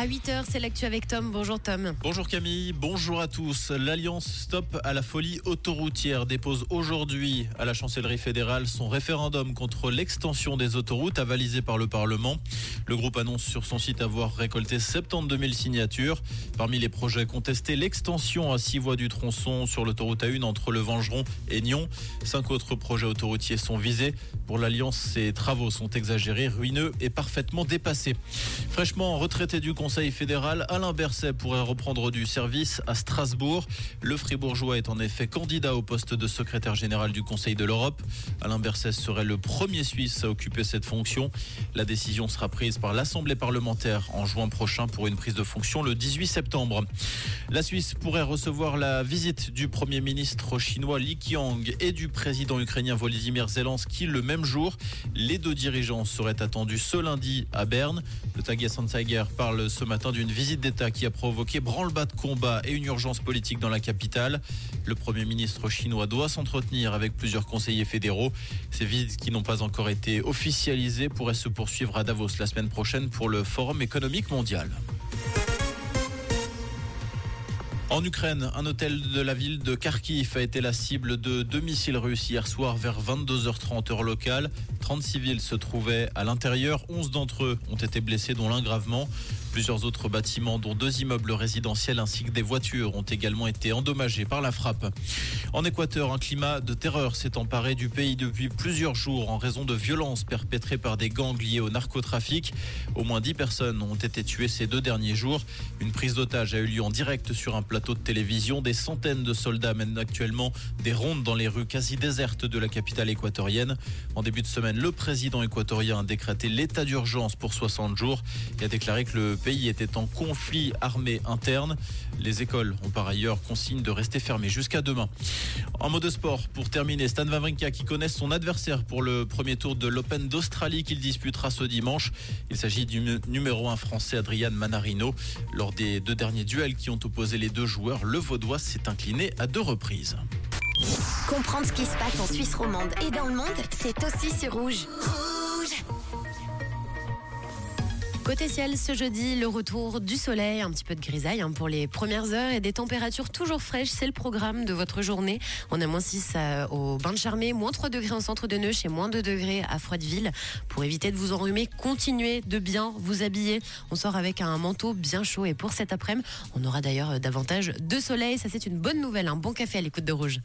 À 8h, c'est l'actu avec Tom. Bonjour Tom. Bonjour Camille, bonjour à tous. L'Alliance Stop à la folie autoroutière dépose aujourd'hui à la chancellerie fédérale son référendum contre l'extension des autoroutes avalisé par le Parlement. Le groupe annonce sur son site avoir récolté 72 000 signatures. Parmi les projets contestés, l'extension à six voies du tronçon sur l'autoroute A1 entre le Vengeron et Nyon. Cinq autres projets autoroutiers sont visés. Pour l'Alliance, ces travaux sont exagérés, ruineux et parfaitement dépassés. Fraîchement retraité du Conseil fédéral, Alain Berset pourrait reprendre du service à Strasbourg. Le Fribourgeois est en effet candidat au poste de secrétaire général du Conseil de l'Europe. Alain Berset serait le premier Suisse à occuper cette fonction. La décision sera prise par l'Assemblée parlementaire en juin prochain pour une prise de fonction le 18 septembre. La Suisse pourrait recevoir la visite du Premier ministre chinois Li Qiang et du président ukrainien Volodymyr Zelensky le même jour. Les deux dirigeants seraient attendus ce lundi à Berne. Le Tagessanzeiger parle ce matin d'une visite d'État qui a provoqué branle-bas de combat et une urgence politique dans la capitale. Le Premier ministre chinois doit s'entretenir avec plusieurs conseillers fédéraux. Ces visites qui n'ont pas encore été officialisées pourraient se poursuivre à Davos la semaine prochaine pour le Forum économique mondial. En Ukraine, un hôtel de la ville de Kharkiv a été la cible de deux missiles russes hier soir vers 22h30 heure locale. 30 civils se trouvaient à l'intérieur. 11 d'entre eux ont été blessés, dont l'un gravement. Plusieurs autres bâtiments, dont deux immeubles résidentiels ainsi que des voitures, ont également été endommagés par la frappe. En Équateur, un climat de terreur s'est emparé du pays depuis plusieurs jours en raison de violences perpétrées par des gangs liés au narcotrafic. Au moins 10 personnes ont été tuées ces deux derniers jours. Une prise d'otage a eu lieu en direct sur un plateau de télévision. Des centaines de soldats mènent actuellement des rondes dans les rues quasi désertes de la capitale équatorienne. En début de semaine, le président équatorien a décrété l'état d'urgence pour 60 jours et a déclaré que le pays était en conflit armé interne. Les écoles ont par ailleurs consigne de rester fermées jusqu'à demain. En mode sport, pour terminer, Stan Wawrinka qui connaît son adversaire pour le premier tour de l'Open d'Australie qu'il disputera ce dimanche. Il s'agit du numéro 1 français Adrian Manarino. Lors des deux derniers duels qui ont opposé les deux joueurs, le Vaudois s'est incliné à deux reprises. Comprendre ce qui se passe en Suisse romande et dans le monde, c'est aussi sur Rouge. Côté ciel, ce jeudi, le retour du soleil, un petit peu de grisaille hein, pour les premières heures et des températures toujours fraîches. C'est le programme de votre journée. On a moins 6 euh, au bain de Charmé, moins 3 degrés en centre de Neuch et moins 2 degrés à Froideville. Pour éviter de vous enrhumer, continuez de bien vous habiller. On sort avec un manteau bien chaud et pour cet après-midi, on aura d'ailleurs davantage de soleil. Ça, c'est une bonne nouvelle. Un bon café à l'écoute de Rouge.